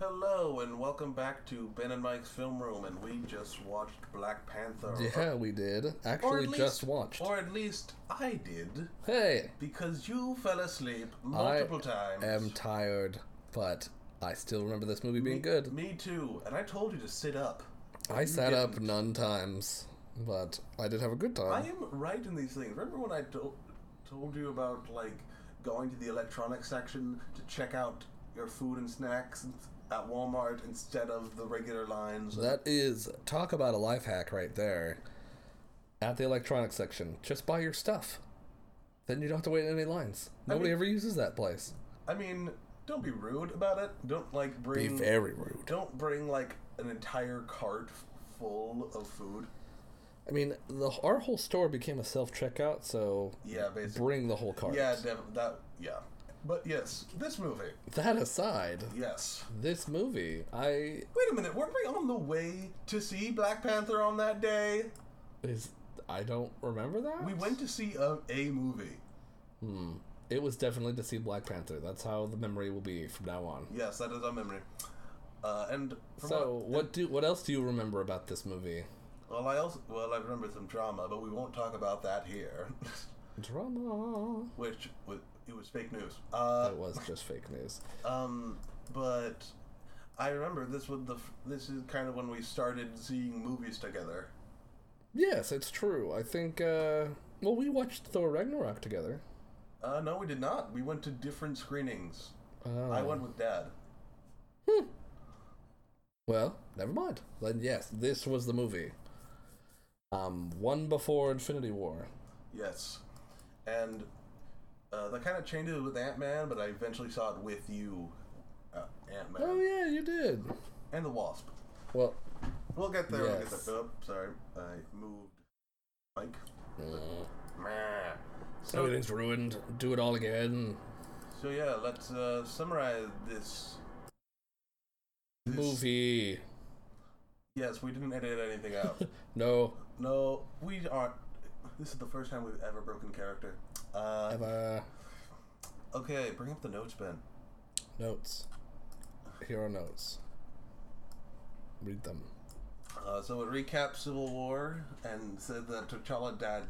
Hello and welcome back to Ben and Mike's Film Room, and we just watched Black Panther. Yeah, we did. Actually, least, just watched. Or at least I did, Hey, because you fell asleep multiple times. I am tired, but I still remember this movie being good. Me too, and I told you to sit up. I sat up didn't. none times, but I did have a good time. I am right in these things. Remember when I to- told you about like going to the electronics section to check out your food and snacks at Walmart instead of the regular lines? That is talk about a life hack right there. At the electronics section, just buy your stuff. Then you don't have to wait in any lines. I Nobody mean- ever uses that place. I mean, don't be rude about it. Don't like bring Be very rude. don't bring like an entire cart full of food. I mean, the our whole store became a self checkout, so Yeah, basically. bring the whole cart. Yeah, that yeah. But yes, this movie. That aside, Yes. this movie, I Wait a minute, weren't we on the way to see Black Panther on that day? is I don't remember that. We went to see a, a movie. Hmm. It was definitely to see Black Panther. That's how the memory will be from now on. Yes, that is our memory. Uh, and from So, what do what else do you remember about this movie? well, I also well, I remember some drama, but we won't talk about that here. Drama. Which was it was fake news. Uh, It was just fake news. Um, but I remember this was the this is kind of when we started seeing movies together. Yes, it's true. I think. uh Well, we watched Thor Ragnarok together. Uh, no, we did not. We went to different screenings. Oh. I went with Dad. Hmm. Well, never mind. Then yes, this was the movie. Um, one before Infinity War. Yes, and uh, that kind of changed it with Ant Man, but I eventually saw it with you, uh, Ant Man, Oh yeah, you did. and the Wasp. Well, We'll get there. We'll get Yes. there. Oh, sorry, I moved. Mike. mm, Meh. So, everything's ruined. Do it all again. so yeah, let's uh, summarize this. this- Movie. Yes, we didn't edit anything out. No, No, we aren't. This is the first time we've ever broken character. Uh, okay, bring up the notes, Ben. Notes. Here are notes. Read them. Uh, so it recaps Civil War and said that T'Challa dad,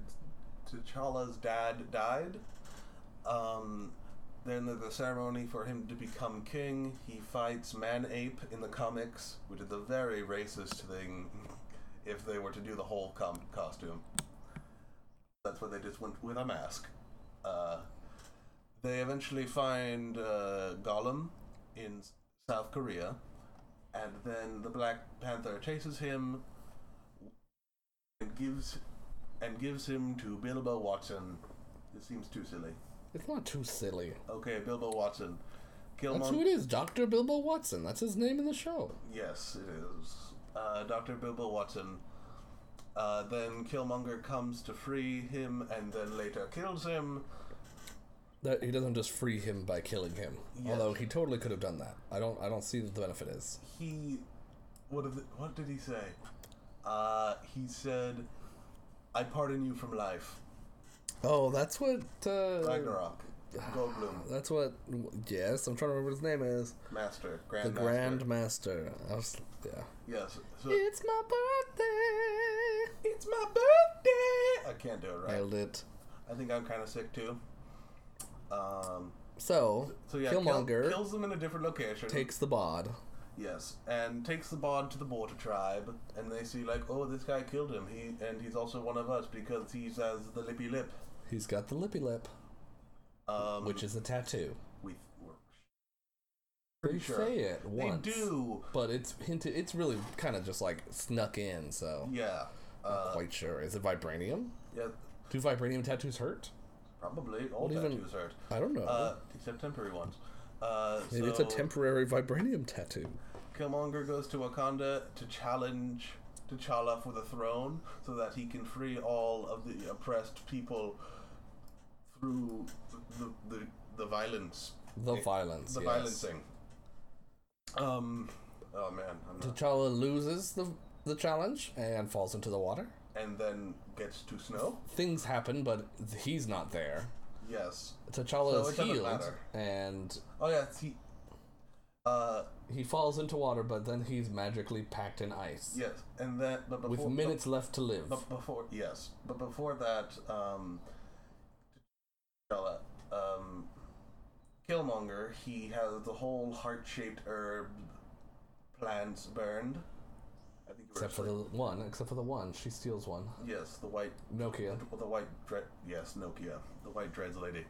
T'Challa's dad died. Um, then there's the ceremony for him to become king. He fights Man Ape in the comics, which is a very racist thing. If they were to do the whole com- costume, that's why they just went with a mask. Uh, they eventually find uh, Gollum in South Korea, and then the Black Panther chases him and gives and gives him to Bilbo Watson. This seems too silly. It's not too silly. Okay, Bilbo Watson. That's who it is, Dr. Bilbo Watson. That's his name in the show. Yes, it is. Uh, Dr. Bilbo Watson. Uh, then Killmonger comes to free him and then later kills him. That he doesn't just free him by killing him. Yeah. Although he totally could have done that. I don't I don't see what the benefit is. He. What, did, what did he say? Uh, he said, I pardon you from life. Oh, that's what uh Ragnarok. Goldblum. That's what yes, I'm trying to remember what his name is. Master. The Grand Grand Master. I was, yeah. Yes. So, It's my birthday. It's my birthday. I can't do it right. Nailed it. I think I'm kind of sick too. Um. So, So yeah, kill- Killmonger kills them in a different location. takes the bod. yes, and takes the bod to the border tribe, and they see like, oh, this guy killed him. He and he's also one of us because he has the lippy lip. He's got the lippy lip, Um, which is a tattoo. We They say it they once. do. But it's hinted. It's really kind of just like snuck in. So Yeah. Uh, quite sure. Is it vibranium? yeah. Do vibranium tattoos hurt? Probably all What even- tattoos hurt. I don't know. Uh, except temporary ones. Uh, Maybe it's a temporary vibranium tattoo. Killmonger goes to Wakanda to challenge T'Challa for the throne so that he can free all of the oppressed people through the the, the violence. The violence. The yes. violencing. Um oh man, I'm not, T'Challa loses the the challenge and falls into the water. and then gets to snow? Things happen, but he's not there. Yes. T'Challa So is healed, and Oh yeah, he uh he falls into water, but then he's magically packed in ice Yes, and then but with before, minutes left to live. But before, yes, but before that, T'Challa, um, Killmonger, he has the whole heart-shaped herb plants burned. I think. Except for the one, except for the one, she steals one. yes, the white, Nokia. the white dread. Yes, Nokia, the white dreads lady.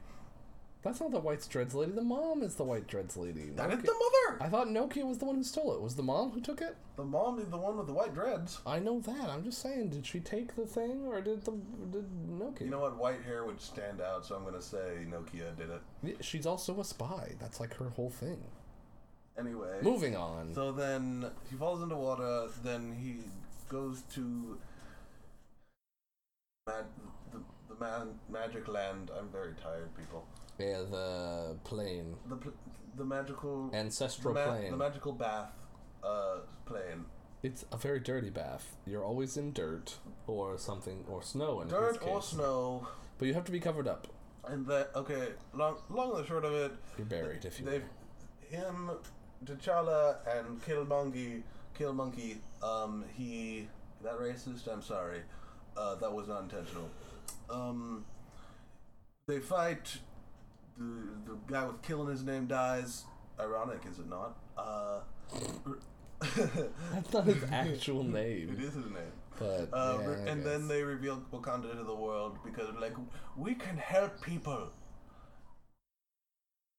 That's not the white dreads lady. The mom is the white dreads lady. That is Nokia- the mother. I thought Nokia was the one who stole it. Was the mom who took it? The mom is the one with the white dreads. I know that. I'm just saying, did she take the thing or did the did Nokia? You know what? White hair would stand out, so I'm gonna say Nokia did it. Yeah, She's also a spy. That's like her whole thing. Anyway. Moving on. So then he falls into water. Then he goes to mag- the, the man, magic land. I'm very tired, people. Yeah, the plane. The pl- the magical the, Ancestral ma- plane. the magical bath uh, plane. It's a very dirty bath. You're always in dirt or something or snow in Dirt or snow, But you have to be covered up. and that okay. Long long and the short of it, You're buried if you they've him, T'Challa, and Killmonger. Killmonger. Um, he that racist. I'm sorry. Uh, that was not intentional. Um, they fight. The the guy with killing his name dies. Ironic, is it not? Uh, That's not his actual name. It is his name. But Uh, yeah, and then they reveal Wakanda to the world because like we can help people.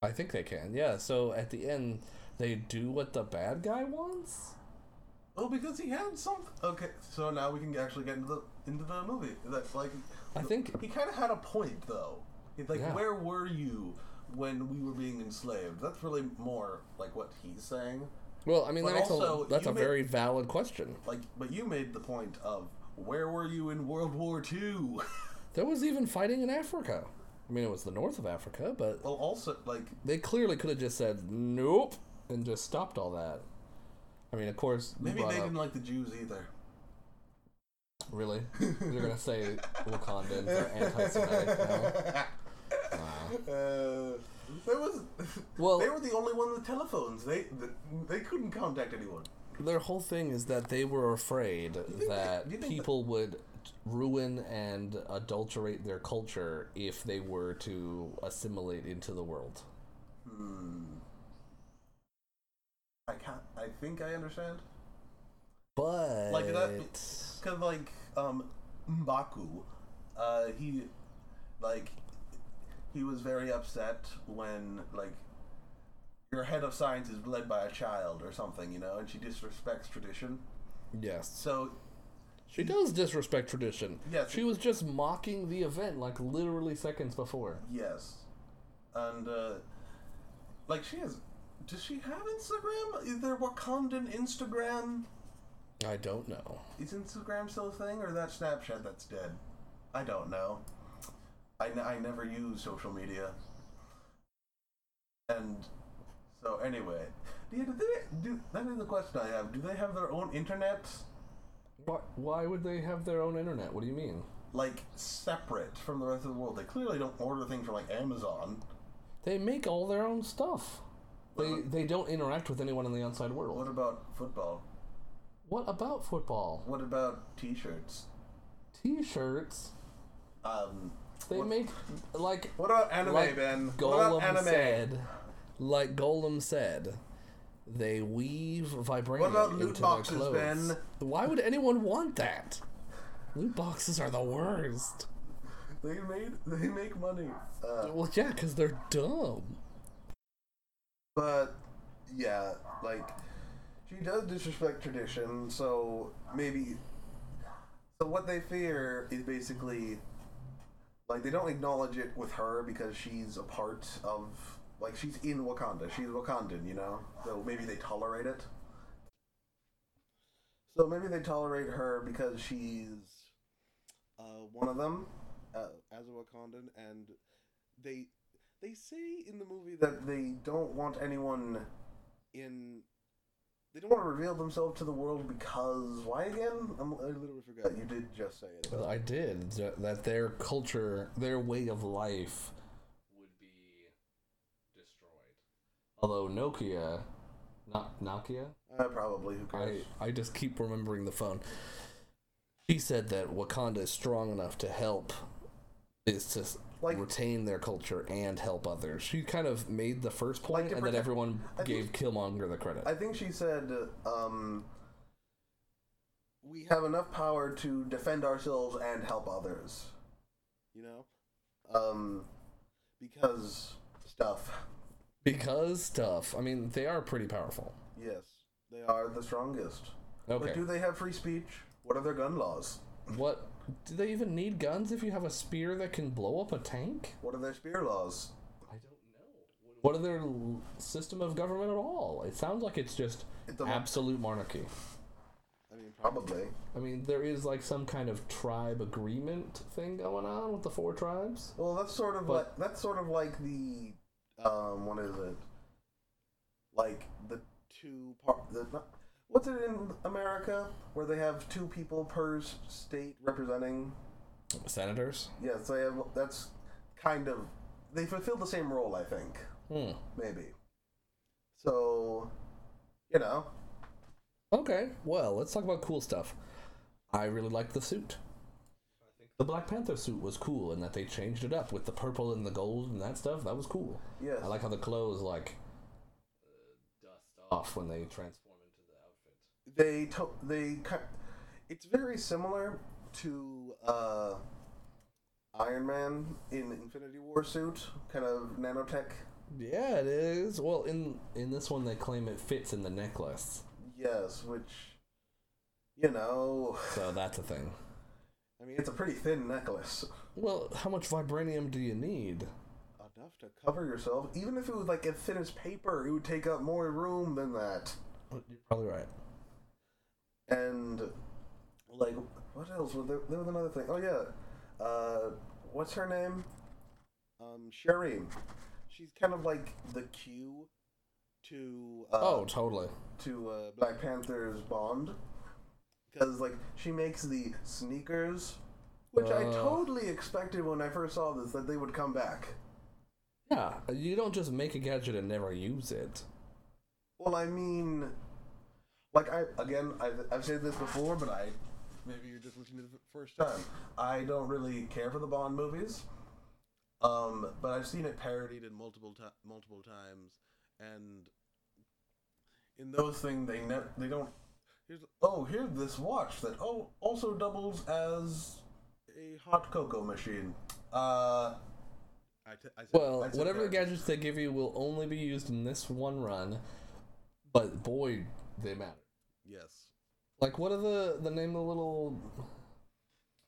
I think they can. Yeah. So at the end, they do what the bad guy wants. Oh, because he had something. Okay, so now we can actually get into the into the movie. That's like, I think- he kind of had a point though. Like, Yeah. where were you when we were being enslaved? That's really more like what he's saying. Well, I mean, that also, a, that's a made- very valid question. Like, but you made the point of where were you in World War II? There was even fighting in Africa. I mean, it was the north of Africa, but well, also like, they clearly could have just said nope and just stopped all that. I mean, of course, maybe they up- didn't like the Jews either. really. You're gonna say Wakandans are anti-Semitic now? Wow. Uh, there was. Well- they were the only one with telephones. They they couldn't contact anyone. Their whole thing is that they were afraid that they- do you think people would ruin and adulterate their culture if they were to assimilate into the world. Hmm. I can't. I think I understand. But Like that- Cause like um Mbaku, uh he like he was very upset when like your head of science is led by a child or something, you know, and she disrespects tradition. yes, So she does disrespect tradition. Yes. she was just mocking the event like literally seconds before. yes, and uh like she has. Does she have Instagram? Is there Wakandan Instagram? I don't know. Is Instagram still a thing, or that Snapchat that's dead? I don't know. I, n- I never use social media. And so anyway, yeah, do they, do, that is the question I have. Do they have their own internet, Why, why would they have their own internet? What do you mean? like separate from the rest of the world? They clearly don't order things from like Amazon. They make all their own stuff. They What- they don't interact with anyone in the outside world. What about football? What about football? What about T-shirts? T-shirts. Um, They What- make like what about anime, like Ben? What Gollum about anime? said. Like Gollum said, they weave vibranium What about loot into boxes, their clothes. Ben? Why would anyone want that? Loot boxes are the worst. They made they make money. Uh, Well, yeah, because they're dumb. But yeah, like she does disrespect tradition, so maybe so what they fear is basically like they don't acknowledge it with her because she's a part of like she's in Wakanda. She's Wakandan, you know? So maybe they tolerate it. So maybe they tolerate her because she's uh, one of them uh, as a Wakandan, and they they say in the movie that they don't want anyone in. They don't want to reveal themselves to the world because why again? I'm, I literally forgot. You did just say it. Well, I did that their culture, their way of life, would be destroyed. Although Nokia Not Nokia. Uh, probably. Who I cares? I just keep remembering the phone. She said that Wakanda is strong enough to help, is to s- Like- retain their culture and help others. She kind of made the first point, Like and then everyone I gave Killmonger the credit. I think she said, um, "We have enough power to defend ourselves and help others." You know, um, because stuff. because stuff. I mean, they are pretty powerful. Yes, they are the strongest. Okay. But do they have free speech? What are their gun laws? What? Do they even need guns if you have a spear that can blow up a tank? What are their spear laws? I don't know. What are their system of government at all? It sounds like it's just It's a- absolute monarchy. I mean, probably. I mean, there is like some kind of tribe agreement thing going on with the four tribes. Well, that's sort of But- like that's sort of like the um, what is it? Like the two part. The, not, what's it in America where they have two people per state representing? Senators? Yes, they have. That's kind of they fulfill the same role, I think. Hmm. Maybe. So, you know, Okay, well, let's talk about cool stuff. I really liked the suit. The Black Panther suit was cool in that they changed it up with the purple and the gold and that stuff. That was cool. yes. I like how the clothes like uh, dust off when they transform into the outfit. They to- they it's very similar to uh, Iron Man in Infinity War suit, kind of nanotech. Yeah, it is. Well, in in this one, they claim it fits in the necklace, Yes, which you know, so that's a thing. I mean, it's a pretty thin necklace. Well, how much vibranium do you need? Enough to cover yourself. Even if it was like as thin as paper, it would take up more room than that. You're probably right. And like, what else? Was there, there was another thing. Oh yeah, uh, what's her name? Um, Sherry. She's kind of like the Q to uh, oh, totally. to uh, Black Panther's Bond, because like she makes the sneakers, which I Uh. totally expected when I first saw this that they would come back. Yeah, you don't just make a gadget and never use it. Well, I mean, like I again, I've, I've said this before, but I maybe you're just listening to the first time. I don't really care for the Bond movies, um, but I've seen it parodied in multiple ti multiple times, and in those things they ne- they don't. Here's oh here's this watch that oh also doubles as a hot cocoa machine. Uh, I t- I said, Well, whatever the gadgets they give you will only be used in this one run, but boy, they matter. Yes, Like, what are the the name of the little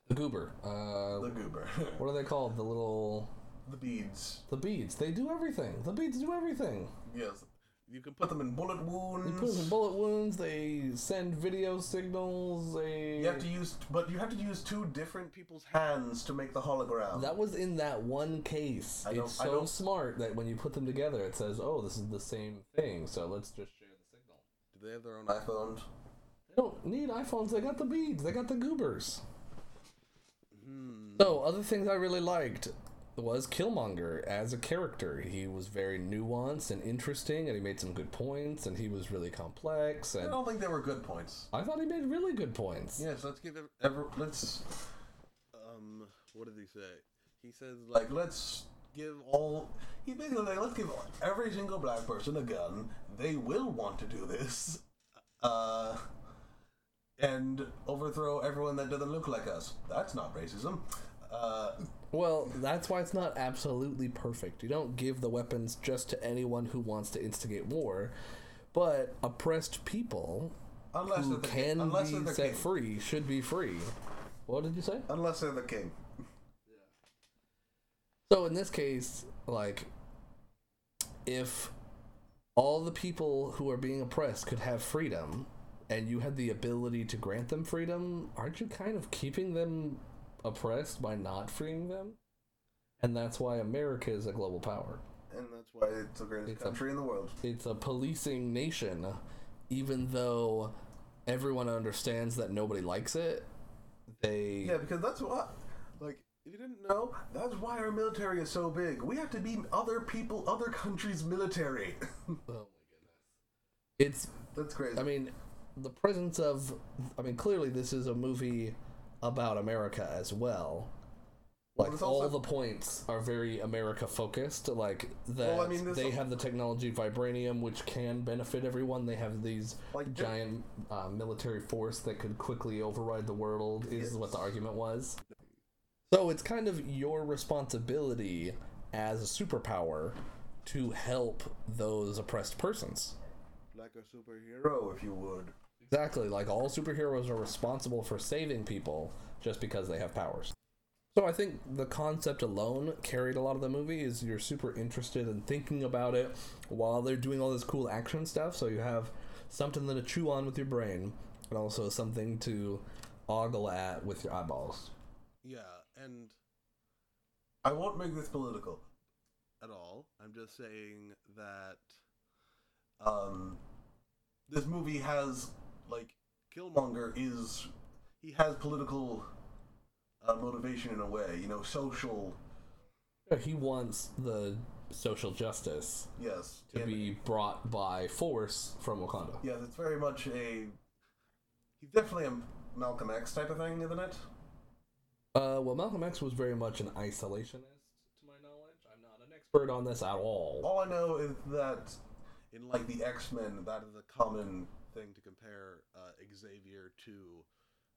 the goober? Uh, the goober, what are they called? The little the beads. the beads. They do everything. The beads do everything. Yes. You can put them in bullet wounds. They put them in bullet wounds. They send video signals. They You have to use, but you have to use two different people's hands to make the hologram. That was in that one case. It's so smart that when you put them together, it says, "Oh, this is the same thing." So let's just share the signal. Do they have their own iPhones? They don't need iPhones. They got the beads. They got the goobers. Hmm. So other things I really liked was Killmonger as a character. He was very nuanced and interesting, and he made some good points, and he was really complex. I don't think they were good points. I thought he made really good points. Yes, let's give ev- ever. Let's. Um, what did he say? He says like, let's give all. He basically like, let's give every single black person a gun. They will want to do this. Uh. And overthrow everyone that doesn't look like us. That's not racism. Uh, Well, that's why it's not absolutely perfect. You don't give the weapons just to anyone who wants to instigate war, but oppressed people unless who the can unless be the set king. free should be free. What did you say? Unless they're the king. So in this case, like, if all the people who are being oppressed could have freedom, and you had the ability to grant them freedom, aren't you kind of keeping them oppressed by not freeing them? And that's why America is a global power. And that's why it's the greatest It's a- country in the world. It's a policing nation, even though everyone understands that nobody likes it. They Yeah, because that's what, you didn't know, that's why our military is so big. We have to be other people, other countries' military. Oh my goodness. It's That's crazy. I mean, the presence of I mean, clearly this is a movie about America as well. Well, Like it's all also- the points are very America focused. Like that Well, I mean, they al- have the technology vibranium, which can benefit everyone. They have these Like, giant uh, military force that could quickly override the world. Is what the argument was. So it's kind of your responsibility as a superpower to help those oppressed persons. like a superhero, if you would. Exactly, like all superheroes are responsible for saving people just because they have powers. So I think the concept alone carried a lot of the movie is you're super interested in thinking about it while they're doing all this cool action stuff, so you have something to chew on with your brain and also something to ogle at with your eyeballs. Yeah, and I won't make this political at all. I'm just saying that um, this movie has like Killmonger is he has political uh, motivation in a way, you know, social. He wants the social justice Yes, to and- be brought by force from Wakanda. Yes, it's very much a. He's definitely a Malcolm X type of thing, isn't it? Uh, well, Malcolm X was very much an isolationist, to my knowledge. I'm not an expert on this at all. All I know is that in like the X Men, that is a common thing to compare uh, Xavier to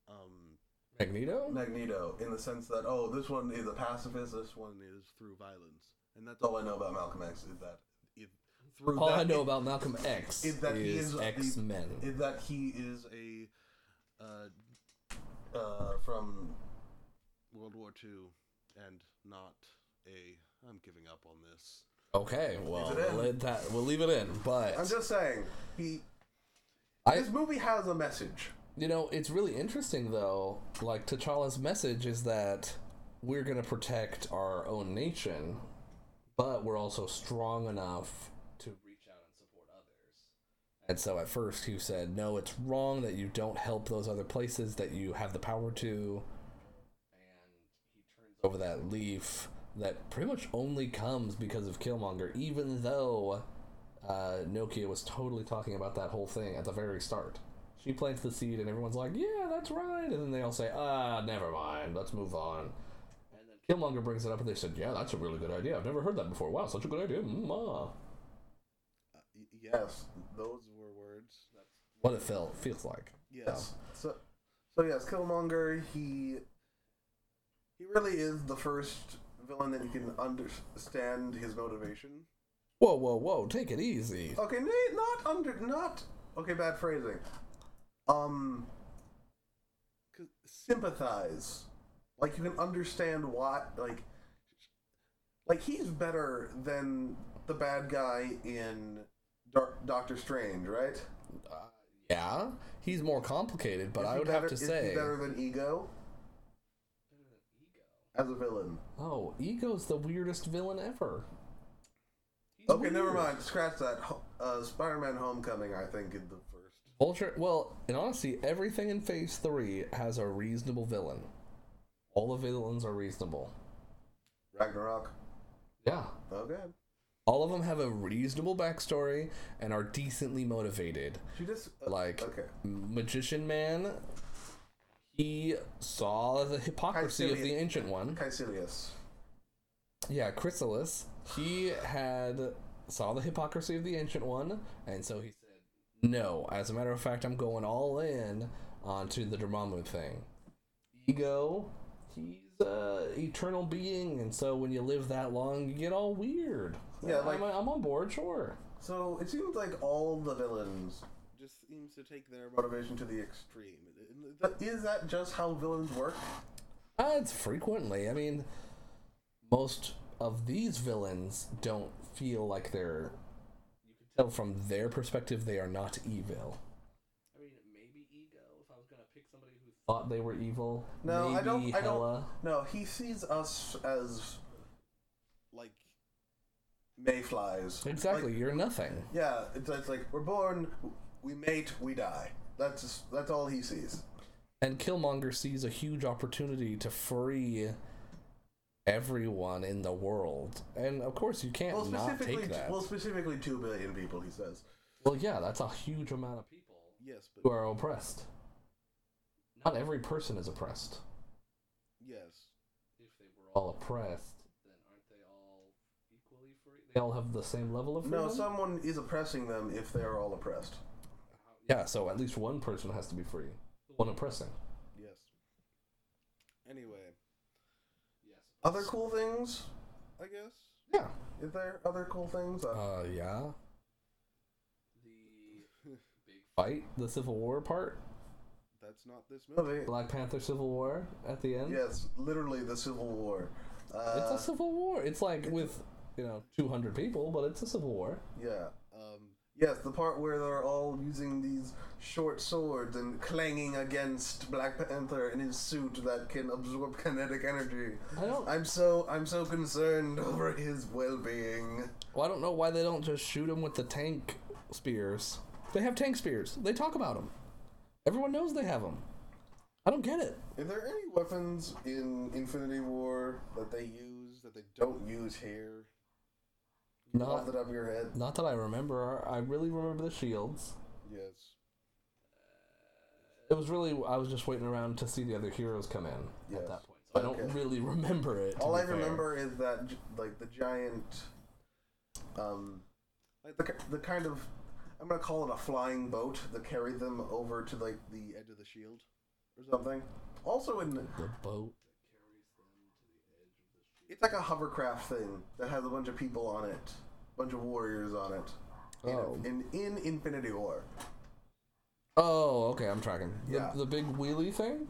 um, Magneto? Magneto, in the sense that oh, this one is a pacifist, this one is through violence, and that's all I know about Malcolm X is that through All that, I know about Malcolm X is he is X Men. is that he is a uh, uh, from World War II and not a. I'm giving up on this. Okay, well, Leave it in. we'll, let that, we'll leave it in. But I'm just saying he. I, this movie has a message. you know, it's really interesting though. Like T'Challa's message is that we're gonna protect our own nation, but we're also strong enough to reach out and support others. And so at first he said, no, it's wrong that you don't help those other places that you have the power to. And he turns over that leaf that pretty much only comes because of Killmonger, even though uh, Nokia was totally talking about that whole thing at the very start. She plants the seed, and everyone's like, "Yeah, that's right," and then they all say, "Ah, never mind, let's move on." And then Killmonger brings it up, and they said, "Yeah, that's a really good idea. I've never heard that before. Wow, such a good idea." Mm, ah. Uh, yes, those were words. That's What it felt feels like. yes. So, so yes, Killmonger. He he really is the first villain that you can understand his motivation. Whoa, whoa, whoa! Take it easy. Okay, not under, not okay. Bad phrasing. Um, sympathize. Like you can understand what, like, like he's better than the bad guy in Dar- Doctor Strange, right? Uh, yeah, he's more complicated, but Is I would better- have to is say, better than Ego as a villain. oh, Ego's the weirdest villain ever. He's Okay, never mind. Scratch that. Uh, Spider-Man: Homecoming, I think, is the first. Ultra. Well, in honesty, everything in Phase Three has a reasonable villain. All the villains are reasonable. Ragnarok. Yeah. Okay. All of them have a reasonable backstory and are decently motivated. She just uh, Like okay. Magician Man, he saw the hypocrisy of the Ancient One. Kaecilius. Yeah, Chrysalis, he had saw the hypocrisy of the Ancient One, and so he said, "No, as a matter of fact, I'm going all in onto the Dormammu thing." Ego, he's a eternal being, and so when you live that long, you get all weird. Yeah, like- I'm, I'm on board, sure. So it seems like all the villains just seems to take their motivation to the extreme. Is that just how villains work? Uh, it's frequently. I mean, most of these villains don't feel like they're. You can tell from their perspective they are not evil. I mean, maybe ego. If I was gonna pick somebody who thought they were evil, No, maybe I don't. I don't. No, he sees us as like mayflies. Exactly, Like, you're nothing. yeah, it's, it's like we're born, we mate, we die. That's just, that's all he sees. And Killmonger sees a huge opportunity to free everyone in the world, and of course you can't Well, not take that. well, specifically two billion people. He says. Well, yeah, that's a huge amount of people Yes, but who are oppressed. Not every person is oppressed. yes. If they were all oppressed, then aren't they all equally free? They all have the same level of freedom. No, someone is oppressing them if they are all oppressed. Yeah, so at least one person has to be free. The one oppressing. Yes. Anyway, Yes. Other cool things? I guess. Yeah. Is there other cool things? Uh, Uh, yeah. The big fight, the Civil War part, That's not this movie. movie. Black Panther Civil War at the end. Yes, literally the Civil War. Uh, It's a civil war. It's like with you know 200 people, but it's a civil war. yeah. Yes, the part where they're all using these short swords and clanging against Black Panther in his suit that can absorb kinetic energy. I don't. I'm so I'm so concerned over his well-being. Well, I don't know why they don't just shoot him with the tank spears. They have tank spears. They talk about them. Everyone knows they have them. I don't get it. Are there any weapons in Infinity War that they use that they don't use here? Not Off the top of your head? not that I remember. I really remember the shields. yes. It was really I was just waiting around to see the other heroes come in Yes. at that point. So I don't really remember it. All I fair. remember is that like the giant, um, like the the kind of I'm gonna call it a flying boat that carried them over to like the Edge of the shield. or something. Also in the boat. It's like a hovercraft thing that has a bunch of people on it, a bunch of warriors on it. In, Oh. in in Infinity War. Oh, okay, I'm tracking. The, Yeah. the big wheelie thing.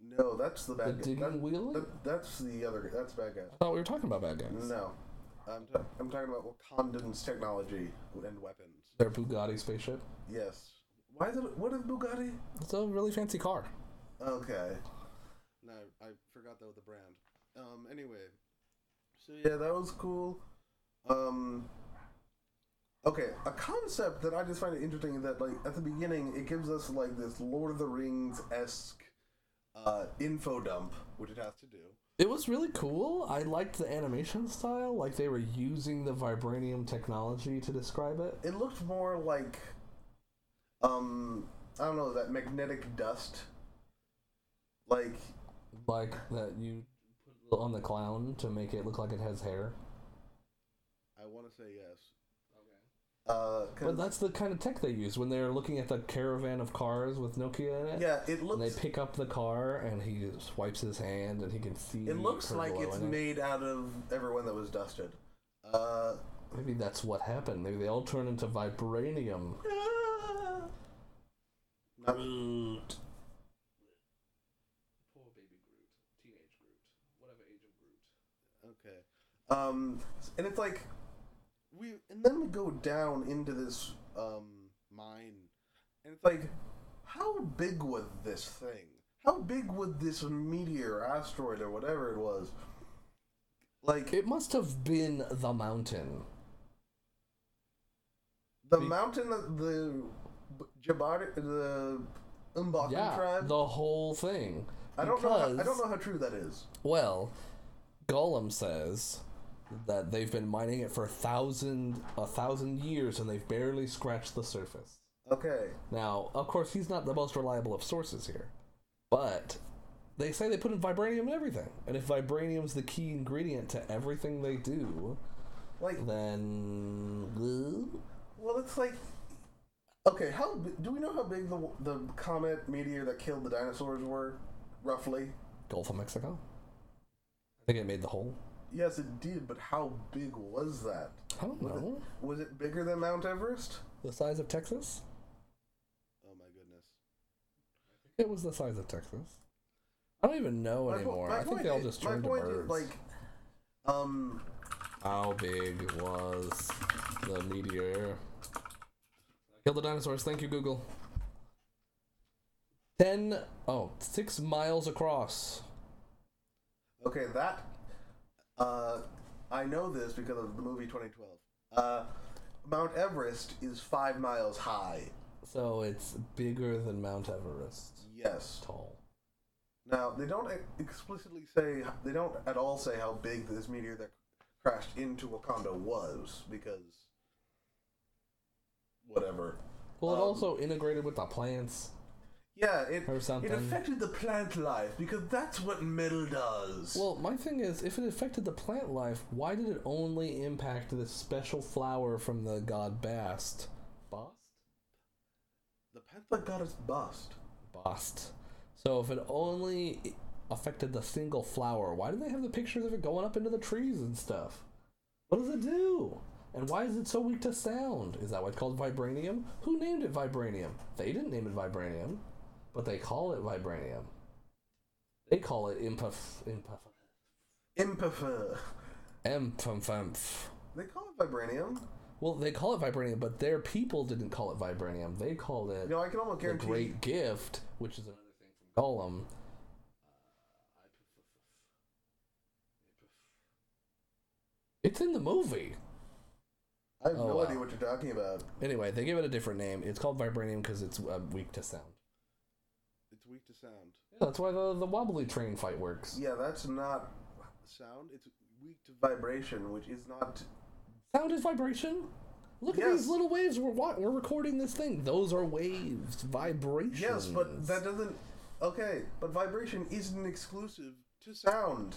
No, that's the The bad guy. digging That- wheelie. that- that's the other. That's bad guy. I thought we were talking about bad guys. No, I'm, t- I'm talking about Wakandan's technology and weapons. Their Bugatti spaceship. Yes. Why is it? What is Bugatti? It's a really fancy car. Okay. No, I forgot that was the brand. Um, anyway. So yeah, that was cool. Um. Okay, a concept that I just find it interesting is that like at the beginning it gives us like this Lord of the Rings esque uh, info dump, which it has to do. It was really cool. I liked the animation style, like they were using the vibranium technology to describe it. It looked more like, um, I don't know, that magnetic dust. Like, Like that you on the clown to make it look like it has hair. I want to say yes. uh, 'cause- But that's the kind of tech they use when they're looking at the caravan of cars with Nokia in it. yeah, it And they pick up the car and he swipes his hand and he can see. It looks like it's it. made out of everyone that was dusted. Uh, Maybe that's what happened. Maybe they all turn into vibranium. not, Um, and it's like we, and then we go down into this um mine, and it's like, how big was this thing? How big would this meteor, asteroid, or whatever it was? Like It must have been the mountain. the be- mountain the Jabari, the Umbaki yeah, tribe. the whole thing. I don't know. How, I don't know how true that is. Well, Gollum says that they've been mining it for a thousand a thousand years and they've barely scratched the surface. Okay. Now, of course, he's not the most reliable of sources here, but they say they put in vibranium in everything, and if vibranium's the key ingredient to everything they do, Like, then uh, well, it's like, okay. How do we know how big the the comet meteor that killed the dinosaurs were, roughly? Gulf of Mexico. I think it made the hole. Yes, it did, but how big was that? I don't Was know. it, was it bigger than Mount Everest? The size of Texas? Oh my goodness. It was the size of Texas. I don't even know My anymore. my I think they all is- just my turned to birds. is, like, um, How big was the meteor? Kill the dinosaurs. Thank you, Google. Ten, oh, six miles across. okay, that, uh, I know this because of the movie 2012. Uh, Mount Everest is five miles high. So it's bigger than Mount Everest. Yes. Tall. Now they don't explicitly say they don't at all say how big this meteor that crashed into Wakanda was because whatever. Well, it Um, also integrated with the plants. Yeah, it it affected the plant life because that's what metal does. Well, my thing is, if it affected the plant life, why did it only impact this special flower from the god Bast? Bast? the panther goddess bust. Bast. So if it only affected the single flower, why do they have the pictures of it going up into the trees and stuff? What does it do? And why is it so weak to sound? Is that why it's called vibranium? Who named it vibranium? They didn't name it vibranium, but they call it vibranium. They call it impuff impuff Imperfer. emph They call it vibranium. Well, they call it vibranium, but their people didn't call it vibranium. They called it know, I can almost guarantee. the. Great Gift, which is another thing from Gollum. It's in the movie. I have Oh, no wow. idea what you're talking about. Anyway, they give it a different name. It's called vibranium because it's uh, weak to sound. It's weak to sound. Yeah, that's why the, the wobbly train fight works. Yeah, that's not Sound? It's weak to vibration, which is not. Sound is vibration. Look at these little waves. We're wa- we're recording this thing. Those are waves, vibrations. Yes, but that doesn't. Okay, but vibration isn't exclusive to sound.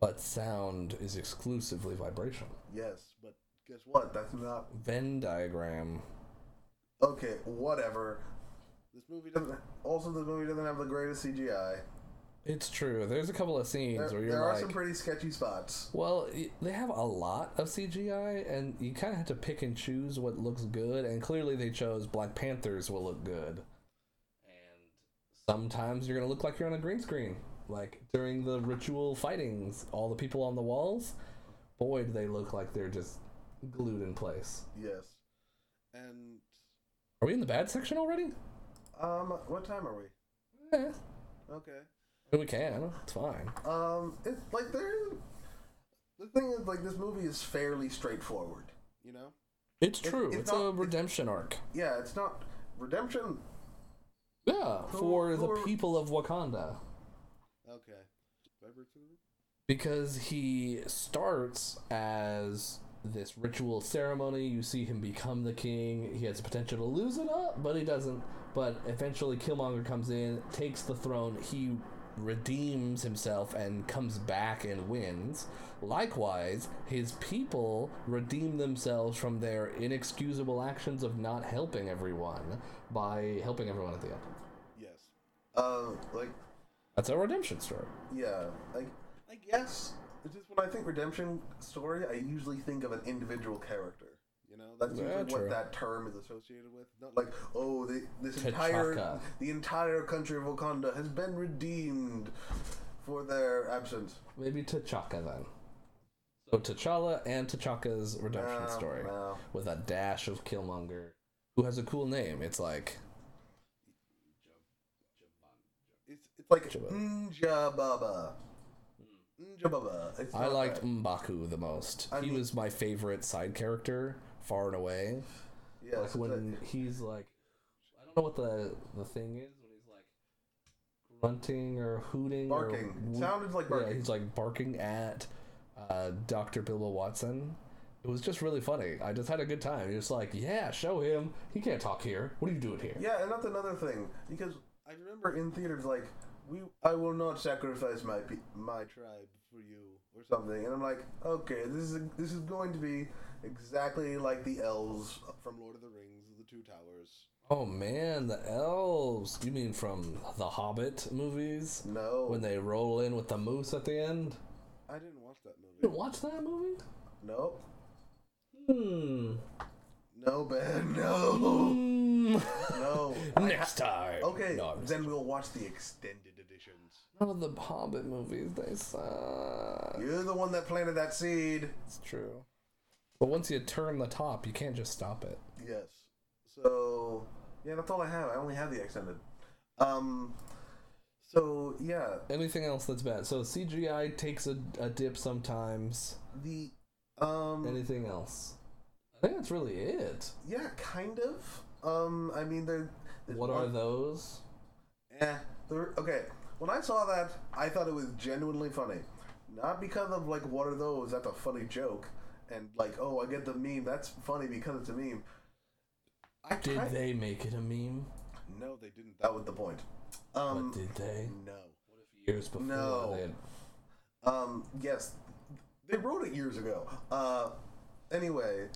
But sound is exclusively vibration. Yes, but guess what? That's not. Venn diagram. Okay, whatever. This movie Doesn't-. Also, the movie doesn't have the greatest CGI. It's true. There's a couple of scenes There, where you're there are like, some pretty sketchy spots. well, they have a lot of CGI, and you kind of have to pick and choose what looks good. And clearly, they chose Black Panthers will look good. And sometimes you're gonna look like you're on a green screen, like during the ritual fightings. All the people on the walls, boy, do they look like they're just glued in place. Yes. And Are we in the bad section already? Um, what time are we? Eh, okay, we can. It's fine. Um, it's like there. The thing is, like, this movie is fairly straightforward. you know, It's It- true. it's it's not- a it- redemption arc. Yeah, it's not redemption. Yeah, Who- for who the are- people of Wakanda. okay. Vibrator? Because he starts as this ritual ceremony. You see him become the king. He has the potential to lose it up, but he doesn't. But eventually, Killmonger comes in, takes the throne. He redeems himself and comes back and wins. Likewise, his people redeem themselves from their inexcusable actions of not helping everyone by helping everyone at the end. Yes. Uh, like, That's a redemption story. yeah, like, I guess. It's just when I think redemption story, I usually think of an individual character. You know, that's Yeah, usually true. what that term is associated with. Not like, oh, the, this entire the entire country of Wakanda has been redeemed for their absence. Maybe T'Chaka then. So T'Challa and T'Chaka's redemption No, story no. with a dash of Killmonger, who has a cool name. It's like It's it's like. Njababa. Njababa. I liked. M'Baku the most. I he mean- was my favorite side character, far and away. Yes, like when he's like, I don't know what the the thing is when he's like grunting or hooting Barking. or It sounded like barking. Yeah, he's like barking at uh, Dr. Bilbo Watson. It was just really funny. I just had a good time. He was like, yeah, show him. He can't talk here. What are you doing here? Yeah, and that's another thing because I remember in theaters like we I will not sacrifice my my tribe for you or something, and I'm like, okay, this is this is going to be exactly like the elves. From Lord of the Rings, The Two Towers. Oh man, the elves. You mean from the Hobbit movies? No, When they roll in with the moose at the end? I didn't watch that You movie. didn't watch that movie? no, Hmm. no, Ben, no, Hmm. no. Next time. Okay, No, then we'll watch the extended editions. None of the Hobbit movies they suck. You're the one that planted that seed. It's true. But once you turn the top, you can't just stop it. Yes. So yeah, that's all I have. I only have the extended. Um. So yeah, Anything else that's bad? So CGI takes a, a dip sometimes. the um. Anything else? I think that's really it. Yeah, kind of. Um, I mean, there. What are one- those? Eh, there, okay. When I saw that, I thought it was genuinely funny. Not because of like, what are those? That's a funny joke, and like, oh, I get the meme. That's funny because it's a meme. I Did tried- they make it a meme? No, they didn't. That was the point. Um, but did they? No. Years before No. they had Um, yes, they wrote it years ago. Uh, anyway,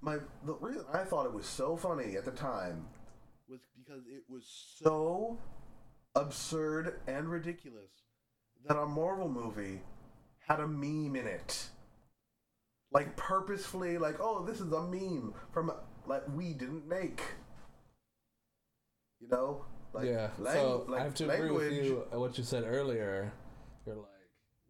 my the reason I thought it was so funny at the time, Was because it was so absurd and ridiculous that a Marvel movie had a meme in it. Like purposefully, like, oh, this is a meme from like we didn't make. You know, like yeah. lang- so like I have to agree with you. What you said earlier. You're like,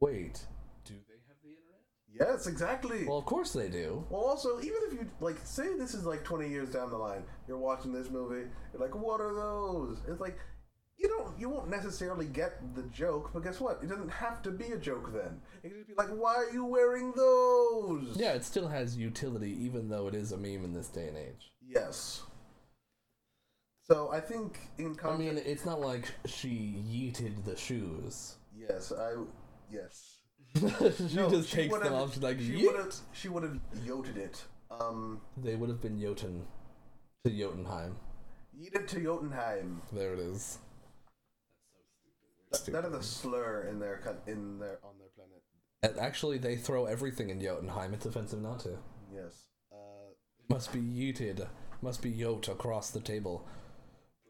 wait, do they have the internet? Yes, exactly. Well, of course they do. Well, also, even if you like, say this is like twenty years down the line, you're watching this movie, you're like, "What are those?" It's like you don't, you won't necessarily get the joke, but guess what? It doesn't have to be a joke then. It can just be like, "Why are you wearing those?" Yeah, it still has utility, even though it is a meme in this day and age. Yes. So I think in I mean, it's not like she yeeted the shoes. yes, I yes. she No, just she takes them off. She's like, she "Yeet." would have, she would have yoted it. Um, They would have been Jotun to Jotunheim. yeeted to Jotunheim. There it is. That, that is a slur in their cut in their on their planet. And actually, they throw everything in Jotunheim. It's offensive not to. yes. Uh, Must be yeeted. Must be yoked across the table.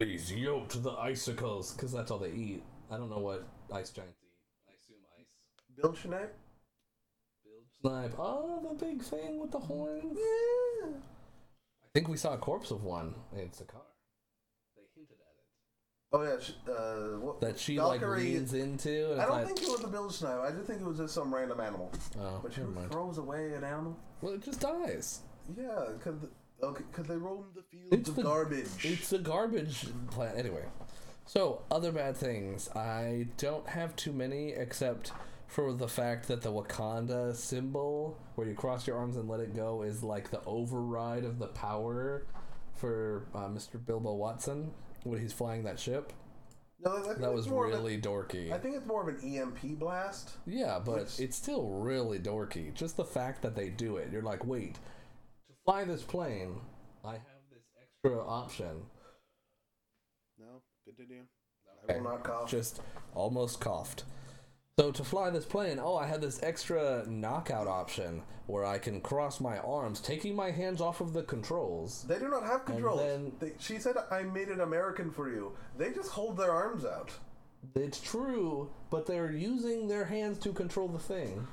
Please yote the icicles, because that's all they eat. I don't know what ice giants eat. I assume ice. Bilgesnipe? Snipe. Oh, the big thing with the horns. Yeah. I think we saw a corpse of one in Sakaar. They hinted at it. Oh yeah, sh- uh, what, That she Valkyrie- like leans into. And I don't like, think it was a Bilgesnipe. I just think it was just some random animal. Oh, But mind. throws away an animal? Well, it just dies. Yeah, because okay, cause they roam the fields It's of the- garbage. It's a garbage plant. Anyway, so other bad things. I don't have too many except for the fact that the Wakanda symbol, where you cross your arms and let it go, is like the override of the power for uh, Mr. Bilbo Watson when he's flying that ship. no, That was really dorky. I think it's more of an EMP blast. Yeah, but Which- it's still really dorky. Just the fact that they do it. You're like, wait, to fly this plane, I have this extra option. no, continue. I will not cough. Just almost coughed. So to fly this plane, oh, I had this extra knockout option where I can cross my arms, taking my hands off of the controls. they do not have controls. then- They, she said, "I made it American for you." They just hold their arms out. It's true, but they're using their hands to control the thing.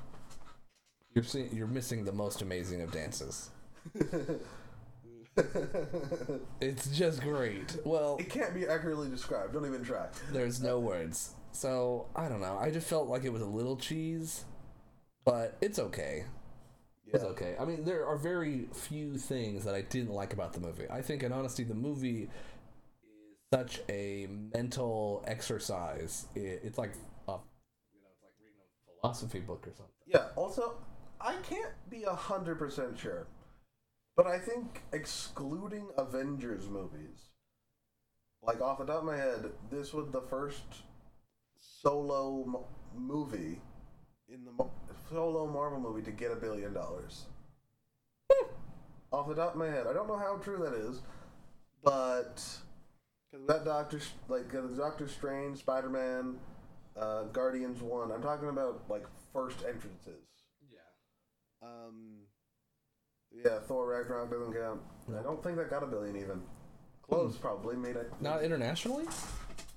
You're seeing, you're missing the most amazing of dances. It's just great. Well, It can't be accurately described. Don't even try. There's no words. So, I don't know. I just felt like it was a little cheese, but it's okay. It's okay. I mean, there are very few things that I didn't like about the movie. I think, in honesty, the movie is such a mental exercise. It, it's like, a, you know, it's like reading a philosophy book or something. Yeah. Also, I can't be a hundred percent sure, but I think excluding Avengers movies, like off the top of my head, this was the first solo mo- movie In the Mo- solo Marvel movie to get a billion dollars. Off the top of my head, I don't know how true that is, but that Doctor like uh, Doctor Strange, Spider Man, uh, Guardians One. I'm talking about like first entrances. Yeah. um Yeah, Thor Ragnarok doesn't count. I don't think that got a billion even. Close probably made it. Not internationally?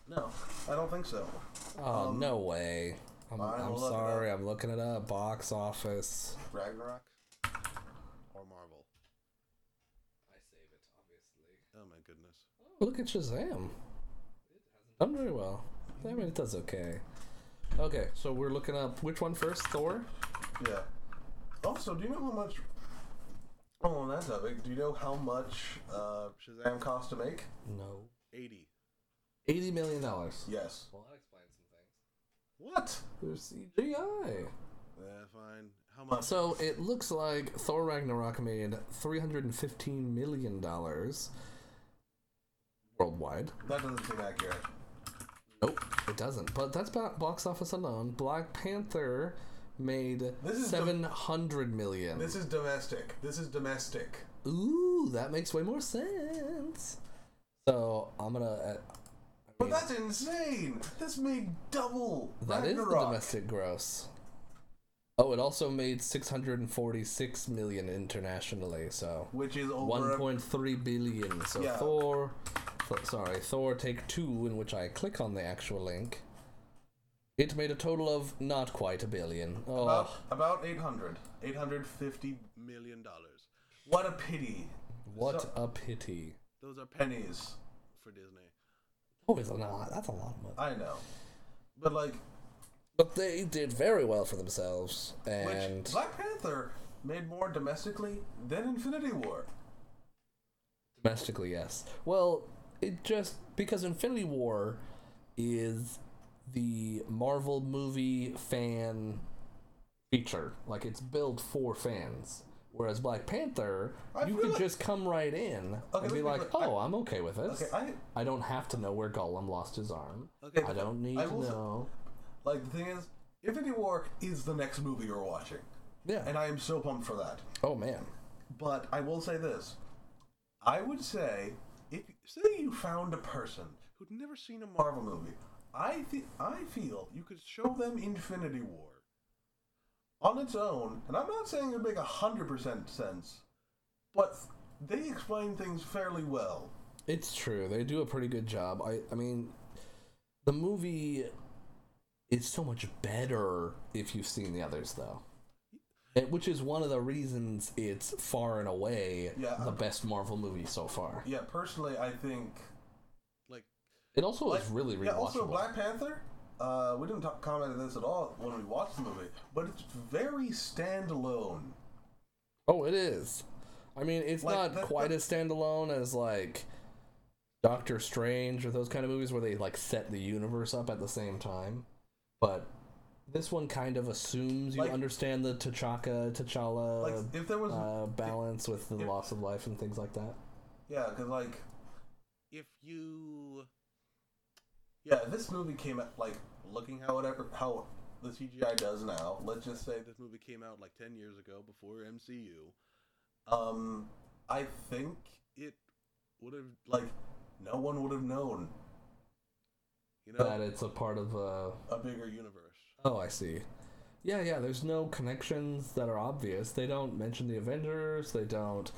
No, I don't think so. Oh, Um, no way. I'm, I'm we'll look it sorry. I'm looking it up. Box office. Ragnarok. or Marvel. I save it, obviously. Oh my goodness. Look at Shazam. Done very well. I mean, it does okay. Okay, so we're looking up which one first? Thor. Yeah. Also, do you know how much? Oh, on that topic, do you know how much uh, Shazam cost to make? No. Eighty. Eighty million dollars. Yes. Well, that explains some things. What? There's CGI. Yeah, fine. How much? So it looks like Thor Ragnarok made three hundred and fifteen million dollars worldwide. That doesn't seem accurate. Nope, it doesn't. But that's box office alone. Black Panther made This is the- seven hundred million. This is domestic. This is domestic. Ooh, that makes way more sense. So I'm gonna. Uh, I But that's insane. This made double. that is the Ragnarok. domestic gross. Oh, it also made 646 million internationally. So which is over. 1.3 billion. So Yeah. Thor, th- sorry, Thor Take Two, in which I click on the actual link. It made a total of not quite a billion. Oh, About, about 800. 850 million dollars. What a pity. what so- a pity. Those are pennies for Disney. Oh, it's a lot. That's a lot of money. I know. But like, But they did very well for themselves, and which Black Panther made more domestically than Infinity War. domestically, yes. Well, it just because Infinity War is the Marvel movie fan feature, like it's built for fans. Whereas Black Panther, I you could like- just come right in Okay, and be me- like, "Oh, I'm okay with this. Okay, I I don't have to know where Gollum lost his arm. Okay, I don't need I to will say- know." like the thing is, Infinity War is the next movie you're watching, Yeah. and I am so pumped for that. oh man. But I will say this: I would say if say you found a person who'd never seen a Marvel movie, I th- I feel you could show them Infinity War on its own, and I'm not saying it would make hundred percent sense, but they explain things fairly well. It's true. They do a pretty good job. I I mean, the movie is so much better if you've seen the others, though. It- which is one of the reasons it's far and away Yeah, the I'm- best Marvel movie so far. Yeah, personally, I think like It also Like, is really rewatchable. Yeah, also Black Panther. Uh, we didn't talk, comment on this at all when we watched the movie, but it's very standalone. Oh, it is. I mean, it's Like, not that- quite that- as standalone as like Doctor Strange or those kind of movies where they like set the universe up at the same time. But this one kind of assumes you Like- understand the T'Chaka, T'Challa Like if there was, uh, balance with the if- loss of life and things like that. yeah, because like if you, yeah, this movie came out like looking how whatever how the CGI does now. Let's just say this movie came out like ten years ago before MCU. Um, I think it would have like no one would have known. You know, That it's a part of uh a bigger universe. Oh, I see. Yeah, yeah, there's no connections that are obvious. They don't mention the Avengers, they don't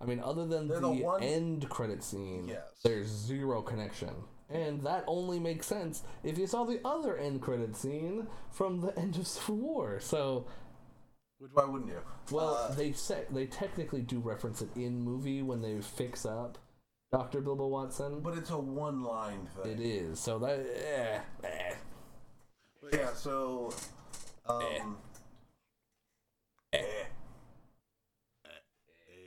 I mean other than the, the one- end credit scene, Yes. there's zero connection. And that only makes sense if you saw the other end credit scene from the end of Civil War. So, Which why wouldn't you? well, Uh, they say they technically do reference it in movie when they fix up Dr. Bilbo Watson. but it's a one-line thing. it is. So that eh, eh. Yeah, so um eh.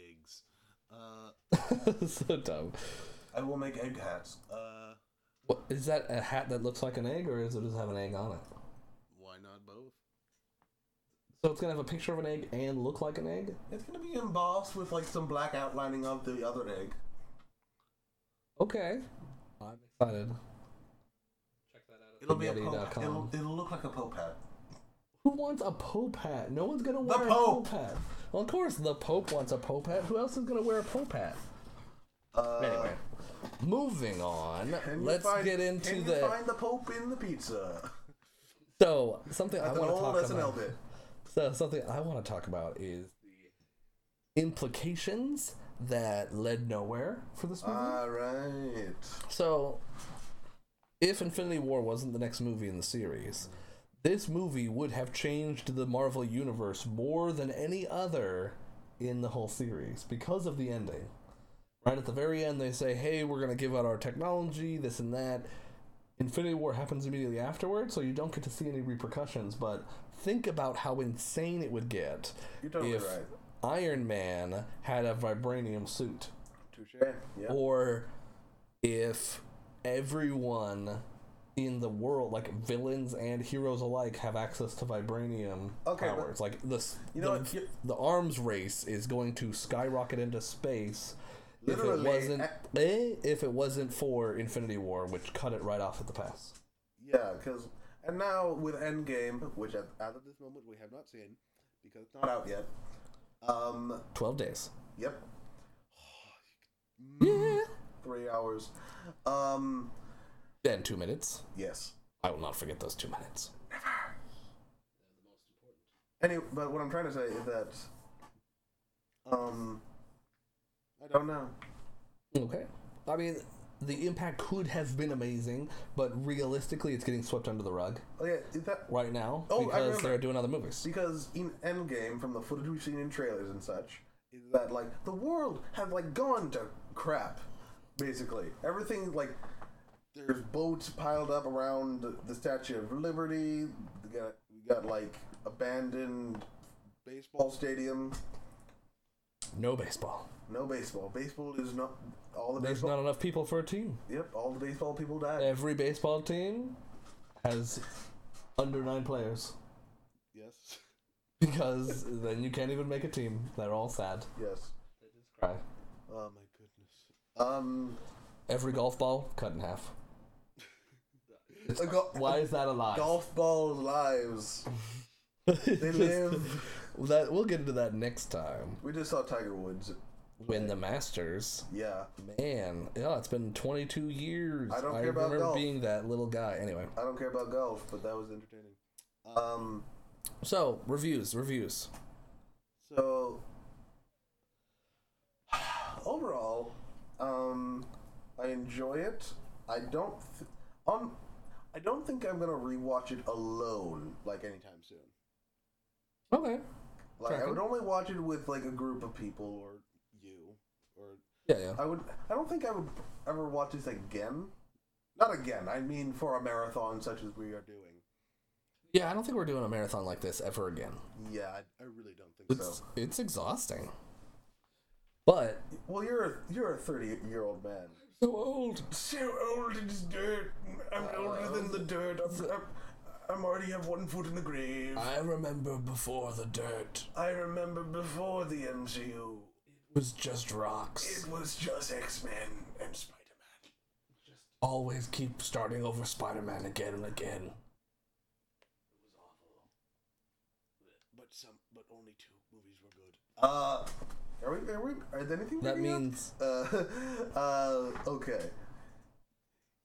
eggs. Uh so dumb. I will make egg hats. Uh What, is that a hat that looks like an egg, or is it just have an egg on it? Why not both? So it's gonna have a picture of an egg and look like an egg. it's gonna be embossed with like some black outlining of the other egg. Okay, I'm excited. Check that out. It'll be a pope, Spaghetti.com. it'll, it'll look like a pope hat. Who wants a Pope hat? No one's gonna wear a Pope. Pope hat. Well, of course, the Pope wants a Pope hat. Who else is gonna wear a Pope hat? Uh, Anyway, moving on. can Let's find- get into can the. You find the pope in the pizza. So something I want to talk about. bit. So something I want to talk about is the implications that led nowhere for this movie. All right. So, if Infinity War wasn't the next movie in the series, this movie would have changed the Marvel Universe more than any other in the whole series because of the ending. Right at the very end, they say, hey, we're going to give out our technology, this and that. Infinity War happens immediately afterwards, so you don't get to see any repercussions, but think about how insane it would get You're totally if right. Iron Man had a vibranium suit. Yeah. or if everyone in the world, like villains and heroes alike, have access to vibranium Okay, powers. Like this, You know the, the arms race is going to skyrocket into space. If it wasn't, a- eh, if it wasn't for Infinity War, which cut it right off at the pass. Yeah, because and now with Endgame, which at, as of this moment we have not seen because it's not out yet. Um. Twelve days. Yep. Yeah. three hours. Um, Then two minutes. yes. I will not forget those two minutes. Anyway, but what I'm trying to say is that, um, I don't know. Okay. I mean, the impact could have been amazing, but realistically, it's getting swept under the rug Oh yeah, is that right now Oh, because they're doing other movies. because in Endgame, from the footage we've seen in trailers and such, is that like the world has like gone to crap, basically. Everything like there's boats piled up around the, the Statue of Liberty. We got we got like abandoned baseball stadium. No baseball. No baseball. Baseball is not all the baseball. There's baseball. not enough people for a team. Yep, all the baseball people died. Every baseball team has under nine players Yes. because then you can't even make a team. They're all sad. Yes. They just cry. Oh my goodness. Um. Every golf ball cut in half. go- Why is that alive? golf balls lives. They live. That we'll get into that next time. We just saw Tiger Woods. Win the Masters. Yeah. Man, yeah, it's been 22 years. I don't care about remember golf. being that little guy. Anyway, I don't care about golf, but that was entertaining. Um. so reviews, reviews. So overall, um, I enjoy it. I don't. Th- um, I don't think I'm gonna rewatch it alone, like anytime soon. Okay. Like I would only watch it with like a group of people or Yeah, yeah. I would. I don't think I would ever watch this again. Not again. I mean, for a marathon such as we are doing. Yeah, I don't think we're doing a marathon like this ever again. Yeah, I, I really don't think It's so. it's exhausting. But Well, you're a, you're a 30 year old man. so old. So old in dirt. I'm older than the dirt. I'm, I'm, I'm already have one foot in the grave. I remember before the dirt. I remember before the MCU, was just rocks. it was just X Men and Spider Man. Always keep starting over Spider-Man again and again. It was awful. But some, but only two movies were good. Uh, are we? Are we? Are there anything? That picking up? means Uh, uh, okay.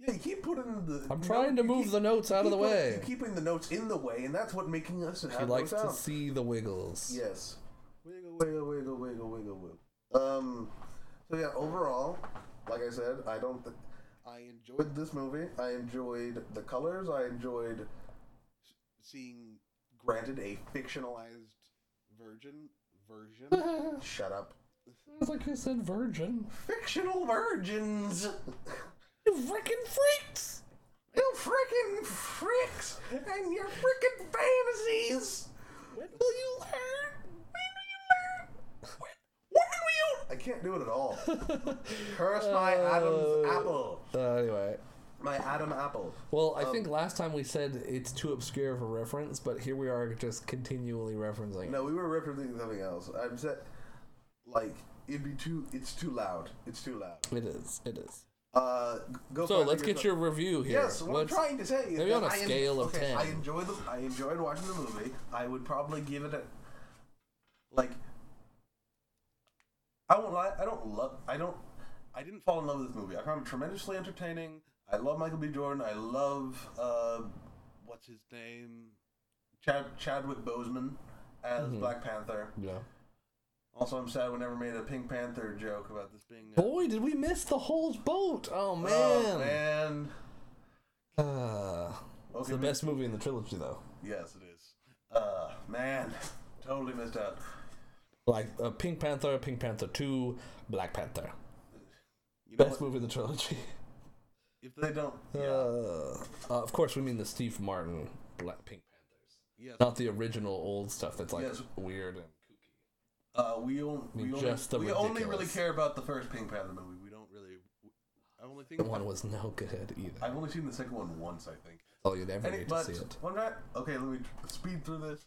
Yeah, you keep putting the. I'm trying know, to move keep- the notes out of the put- way. You're keeping the notes in the way, and that's what making us have He those likes to sounds. see the wiggles. Yes. Wiggle, wiggle, wiggle, wiggle, wiggle, wiggle. Um. So yeah, overall, like I said, I don't. Th- I enjoyed this movie. I enjoyed the colors. I enjoyed Seeing granted a fictionalized Virgin version. shut up Sounds like you said virgin. fictional virgins. You freaking freaks! You freaking freaks and your freaking fantasies. When will you learn? When will you learn? When, when will you? I can't do it at all. Curse my Adam's Uh, apple. Uh, anyway, My Adam apple. well, I think last time we said it's too obscure of a reference, but here we are just continually referencing. No, we were referencing something else. I'm set. Like it'd be too. It's too loud. It's too loud. It is. It is. Uh, go. So let's get your review here. Yes, what I'm trying to say is maybe that on a I en- scale of okay, 10. I enjoyed the. I enjoyed watching the movie. I would probably give it a. Like. I won't lie. I don't love. I don't. I didn't fall in love with this movie. I found it tremendously entertaining. I love Michael B. Jordan. I love uh, What's his name? Chad Chadwick Boseman as Mhm. Black Panther. Yeah. Also, I'm sad we never made a Pink Panther joke about this being. Boy, did we miss the whole boat! Oh man. Oh man. Uh, it's the best movie in the trilogy, though. Yes, it is. Uh, man, totally missed out. Like uh, Pink Panther, Pink Panther Two, Black Panther. You know Best what? movie in the trilogy. If they don't, yeah, Uh, uh, of course, we mean the Steve Martin Black Pink Panthers, Yes. not the original old stuff that's like Yes. weird and kooky. uh, we, on, we mean, only just the we only really care about the first Pink Panther movie. We don't really. I only think the one was no good either. I've only seen the second one once, I think. Oh, you'd never Any, get to see it. one right? Okay, let me speed through this.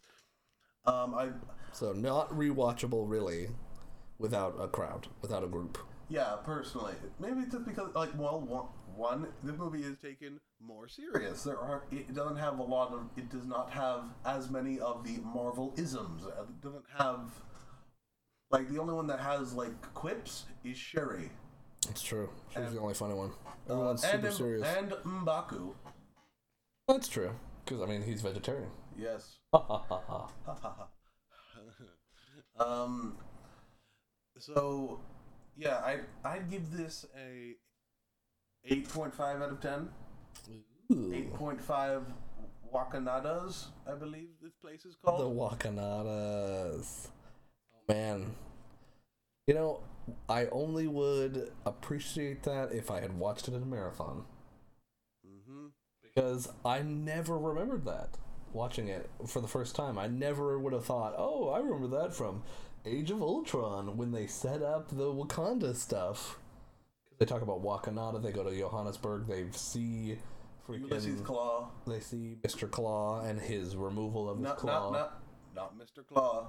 Um, I So not rewatchable, really, without a crowd, without a group. yeah, personally, maybe just because like well, one, one the movie is taken more serious. There are it doesn't have a lot of it does not have as many of the Marvel isms. It doesn't have like the only one that has like quips is Shuri. It's true. She was And- the only funny one. Uh, Everyone's and super M- serious. and Mbaku. That's true. Because I mean, he's vegetarian. Yes. Um. So, yeah, I I'd give this a eight point five out of ten. Ooh. Eight point five Wakanadas, I believe this place is called. The. Wakanadas. Man. You know, I only would appreciate that if I had watched it in a marathon. mm-hmm. Because I never remembered that watching it for the first time. I never would have thought, oh, I remember that from Age of Ultron when they set up the Wakanda stuff. They talk about Wakanada, they go to Johannesburg, they see Ulysses. Claw. They see Mr. Claw and his removal of his Not, claw. not, not, not Mr. Claw.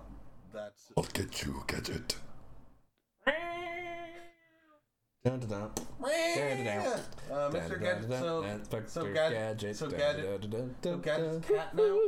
That's. I'll get you, Gadget. Dun, dun, dun. Uh, Mr. Gadget. So, dun, dun, so Gadget. So dun, Gadget. dun, dun, So Gadget's cat now.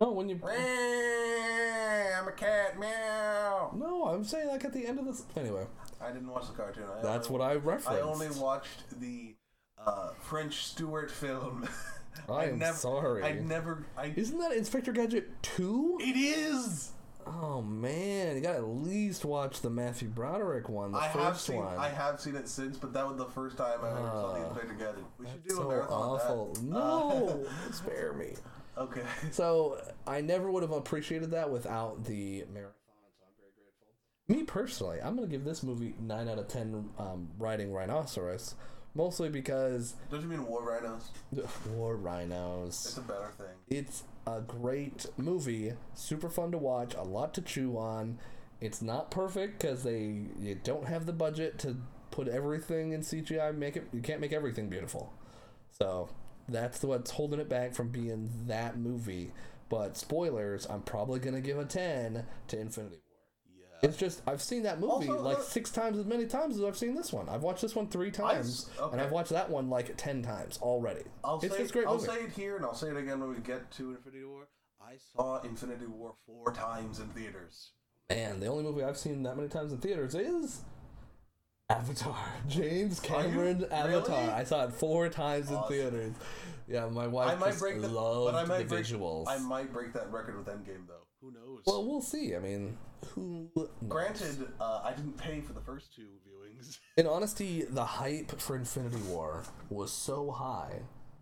No, when you. I'm a cat. Meow. No, I'm saying like at the end of this. Anyway, I didn't watch the cartoon. I that's only, what I referenced. I only watched the uh, French Stewart film. I am never, sorry. I never. I. Isn't that Inspector Gadget 2? It is. Oh man, you gotta at least watch the Matthew Broderick one, the I first have seen. one. I have seen it since, but that was the first time I ever saw the Ah, Inspector Gadget. We should do a so marathon awful. that. No, spare me. Uh, okay. So I never would have appreciated that without the marathon. So I'm very grateful. Me personally, I'm gonna give this movie nine out of ten. Um, riding rhinoceros, mostly because Don't you mean war rhinos? war rhinos. It's a better thing. It's a great movie, super fun to watch, a lot to chew on. It's not perfect because they don't have the budget to put everything in CGI. Make it you can't make everything beautiful, so that's what's holding it back from being that movie. But spoilers, I'm probably gonna give a ten to Infinity. It's just I've seen that movie Also, like six times as many times as I've seen this one. I've watched this one three times, okay. and I've watched that one like ten times already. I'll it's say just great I'll movie. say it here and I'll say it again when we get to Infinity War. I saw Infinity War four times in theaters. Man, the only movie I've seen that many times in theaters is Avatar. James? Cameron Avatar. Really? I saw it four times in theaters. Yeah, my wife I might break the loved but I might the break, visuals. I might break that record with Endgame though. Who knows? Well, we'll see. I mean, who? knows? Granted, uh, I didn't pay for the first two viewings. In honesty, the hype for Infinity War was so high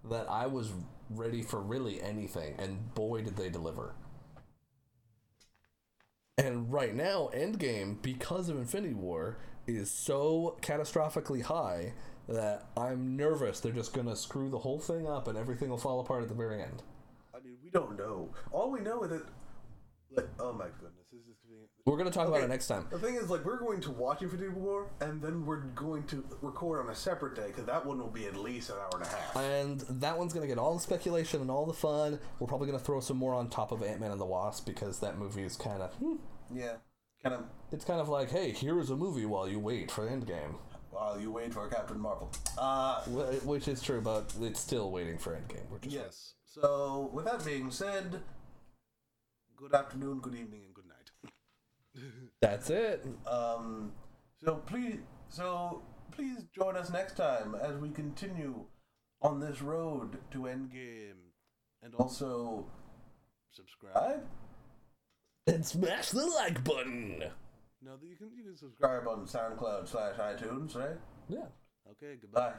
that I was ready for really anything, and boy, did they deliver. And right now, Endgame, because of Infinity War, is so catastrophically high that I'm nervous they're just gonna screw the whole thing up and everything will fall apart at the very end. I mean, we don't know. All we know is that, like, oh my goodness, this is being. We're gonna talk about it next time. The thing is, like, we're going to watch Infinity War, and then we're going to record on a separate day because that one will be at least an hour and a half. And that one's gonna get all the speculation and all the fun. We're probably gonna throw some more on top of Ant Man and the Wasp because that movie is kind of. Hmm, yeah, kind of. It's kind of like, hey, here's a movie while you wait for Endgame, While you wait for Captain Marvel. Uh, which is true, but it's still waiting for Endgame. Which is yes. So, with that being said, good afternoon, good evening, and good night. that's it. Um, so please, so please join us next time as we continue on this road to Endgame, and also subscribe. And smash the like button. No, you can you can subscribe on SoundCloud slash iTunes, right? Yeah. Okay, goodbye.